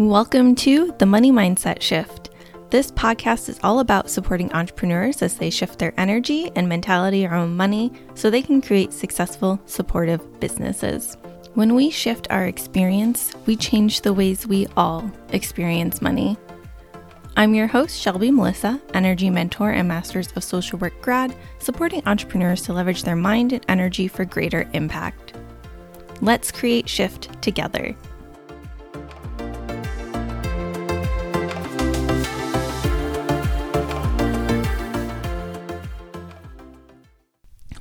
Welcome to the Money Mindset Shift. This podcast is all about supporting entrepreneurs as they shift their energy and mentality around money so they can create successful, supportive businesses. When we shift our experience, we change the ways we all experience money. I'm your host, Shelby Melissa, energy mentor and Masters of Social Work grad, supporting entrepreneurs to leverage their mind and energy for greater impact. Let's create shift together.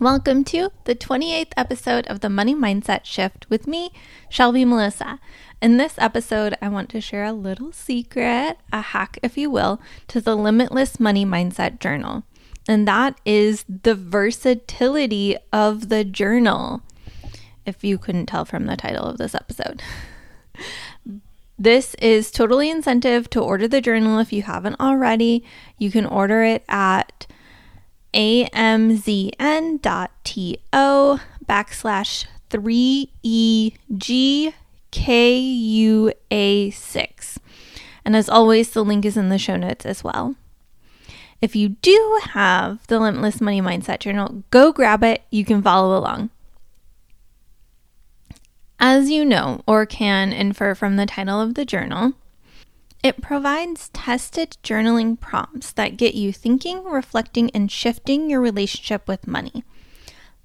Welcome to the 28th episode of the Money Mindset Shift with me, Shelby Melissa. In this episode, I want to share a little secret, a hack, if you will, to the Limitless Money Mindset Journal. And that is the versatility of the journal, if you couldn't tell from the title of this episode. This is totally incentive to order the journal if you haven't already. You can order it at amzn.to backslash 3EGKUA6. And as always, the link is in the show notes as well. If you do have the Limitless Money Mindset Journal, go grab it. You can follow along. As you know, or can infer from the title of the journal, it provides tested journaling prompts that get you thinking, reflecting, and shifting your relationship with money.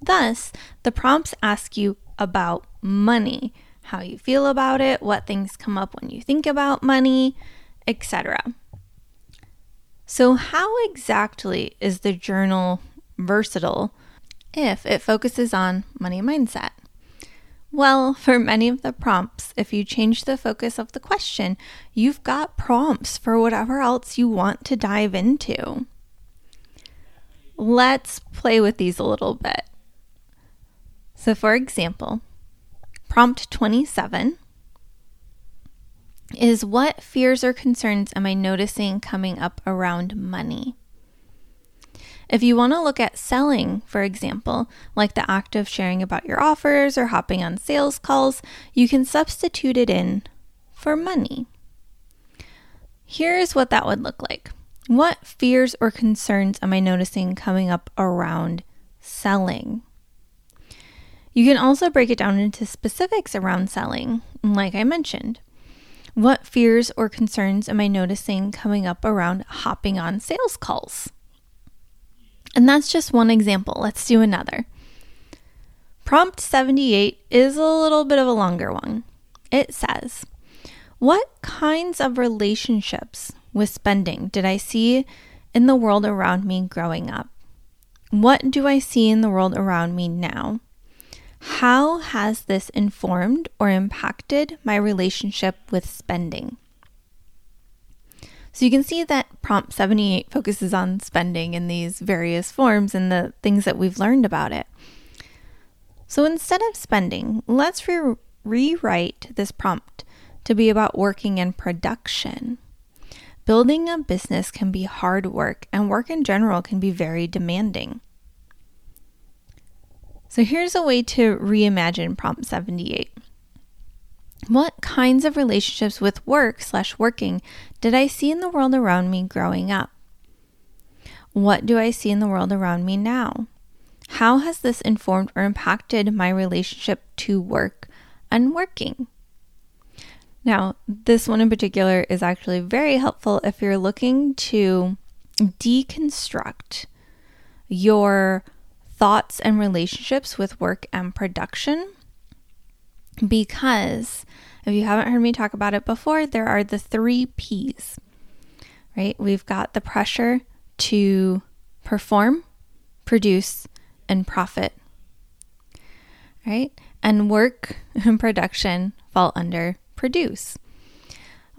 Thus, the prompts ask you about money, how you feel about it, what things come up when you think about money, etc. So, how exactly is the journal versatile if it focuses on money mindset? Well, for many of the prompts, if you change the focus of the question, you've got prompts for whatever else you want to dive into. Let's play with these a little bit. So, for example, prompt 27 is What fears or concerns am I noticing coming up around money? If you want to look at selling, for example, like the act of sharing about your offers or hopping on sales calls, you can substitute it in for money. Here's what that would look like. What fears or concerns am I noticing coming up around selling? You can also break it down into specifics around selling, like I mentioned. What fears or concerns am I noticing coming up around hopping on sales calls? And that's just one example. Let's do another. Prompt 78 is a little bit of a longer one. It says, What kinds of relationships with spending did I see in the world around me growing up? What do I see in the world around me now? How has this informed or impacted my relationship with spending? So you can see that prompt 78 focuses on spending in these various forms and the things that we've learned about it. So instead of spending, let's re- rewrite this prompt to be about working and production. Building a business can be hard work, and work in general can be very demanding. So here's a way to reimagine prompt 78. What kinds of relationships with work slash working did I see in the world around me growing up? What do I see in the world around me now? How has this informed or impacted my relationship to work and working? Now, this one in particular is actually very helpful if you're looking to deconstruct your thoughts and relationships with work and production because if you haven't heard me talk about it before, there are the three P's, right? We've got the pressure to perform, produce, and profit, right? And work and production fall under produce,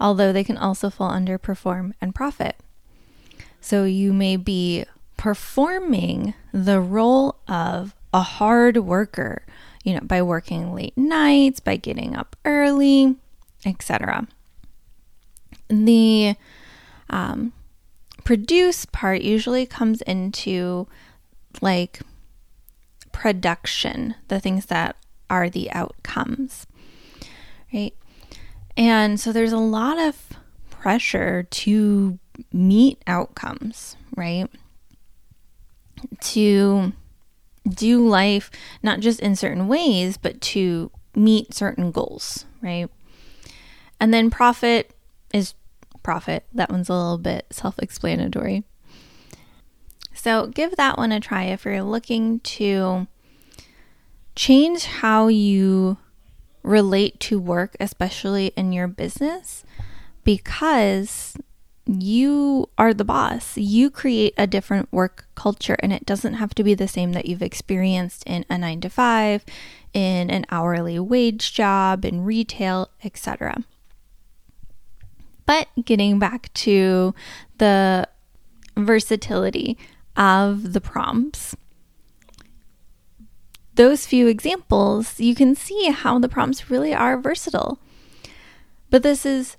although they can also fall under perform and profit. So you may be performing the role of a hard worker you know, by working late nights, by getting up early, etc. The um, produce part usually comes into like production, the things that are the outcomes, right? And so there's a lot of pressure to meet outcomes, right? To do life not just in certain ways, but to meet certain goals, right? And then profit is profit. That one's a little bit self explanatory. So give that one a try if you're looking to change how you relate to work, especially in your business, because you are the boss. You create a different work culture, and it doesn't have to be the same that you've experienced in a nine to five, in an hourly wage job, in retail, etc. But getting back to the versatility of the prompts, those few examples, you can see how the prompts really are versatile. But this is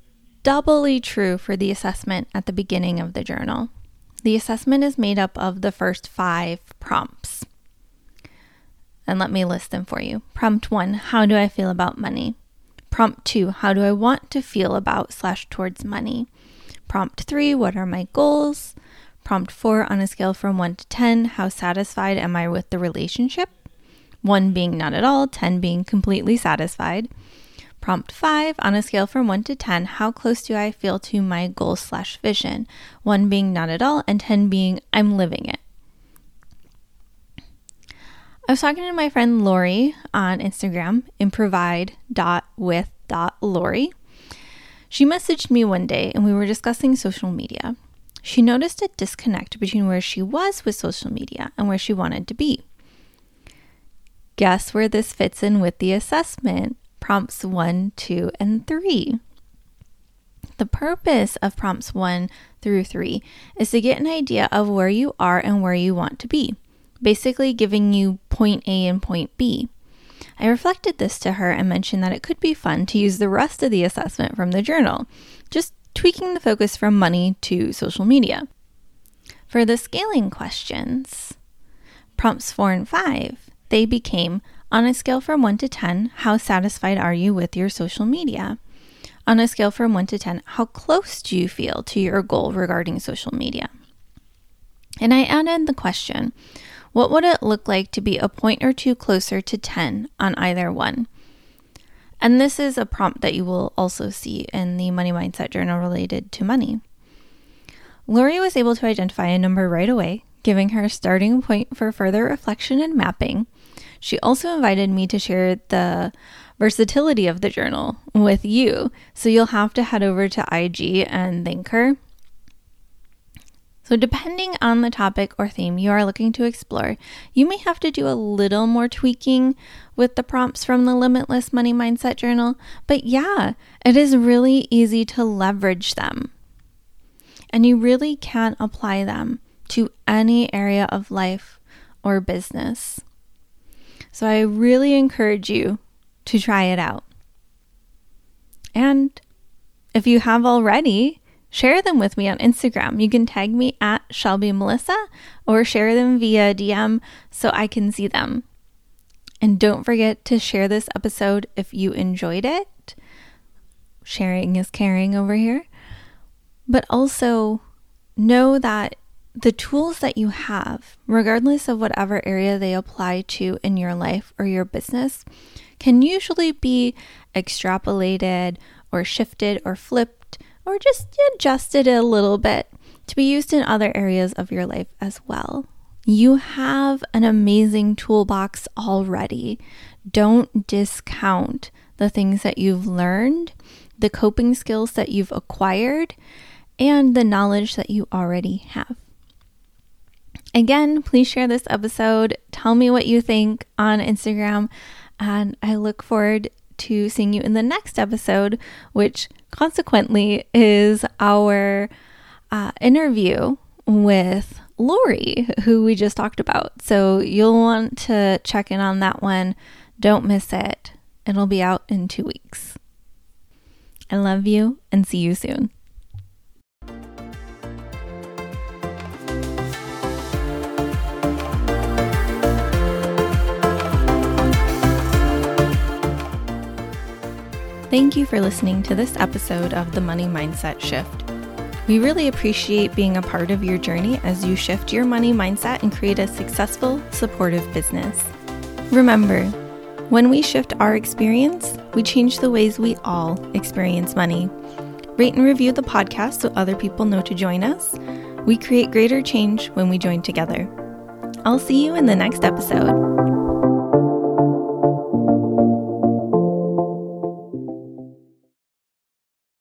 doubly true for the assessment at the beginning of the journal. The assessment is made up of the first five prompts. And let me list them for you. Prompt one How do I feel about money? Prompt two How do I want to feel about slash towards money? Prompt three What are my goals? Prompt four On a scale from one to 10, how satisfied am I with the relationship? One being not at all, 10 being completely satisfied. Prompt five on a scale from one to 10, how close do I feel to my goal slash vision? One being not at all, and 10 being I'm living it. I was talking to my friend Lori on Instagram, improvide.with.lori. She messaged me one day and we were discussing social media. She noticed a disconnect between where she was with social media and where she wanted to be. Guess where this fits in with the assessment? Prompts 1, 2, and 3. The purpose of prompts 1 through 3 is to get an idea of where you are and where you want to be basically giving you point A and point B. I reflected this to her and mentioned that it could be fun to use the rest of the assessment from the journal, just tweaking the focus from money to social media. For the scaling questions, prompts 4 and 5, they became on a scale from 1 to 10, how satisfied are you with your social media? On a scale from 1 to 10, how close do you feel to your goal regarding social media? And I added the question what would it look like to be a point or two closer to 10 on either one? And this is a prompt that you will also see in the Money Mindset Journal related to money. Lori was able to identify a number right away, giving her a starting point for further reflection and mapping. She also invited me to share the versatility of the journal with you, so you'll have to head over to IG and thank her so, depending on the topic or theme you are looking to explore, you may have to do a little more tweaking with the prompts from the Limitless Money Mindset Journal. But yeah, it is really easy to leverage them. And you really can apply them to any area of life or business. So, I really encourage you to try it out. And if you have already, share them with me on Instagram. You can tag me at Shelby Melissa or share them via DM so I can see them. And don't forget to share this episode if you enjoyed it. Sharing is caring over here. But also know that the tools that you have, regardless of whatever area they apply to in your life or your business, can usually be extrapolated or shifted or flipped or just adjusted a little bit to be used in other areas of your life as well. You have an amazing toolbox already. Don't discount the things that you've learned, the coping skills that you've acquired, and the knowledge that you already have. Again, please share this episode. Tell me what you think on Instagram, and I look forward to seeing you in the next episode, which consequently is our uh, interview with Lori, who we just talked about. So you'll want to check in on that one. Don't miss it. It'll be out in two weeks. I love you and see you soon. Thank you for listening to this episode of the Money Mindset Shift. We really appreciate being a part of your journey as you shift your money mindset and create a successful, supportive business. Remember, when we shift our experience, we change the ways we all experience money. Rate and review the podcast so other people know to join us. We create greater change when we join together. I'll see you in the next episode.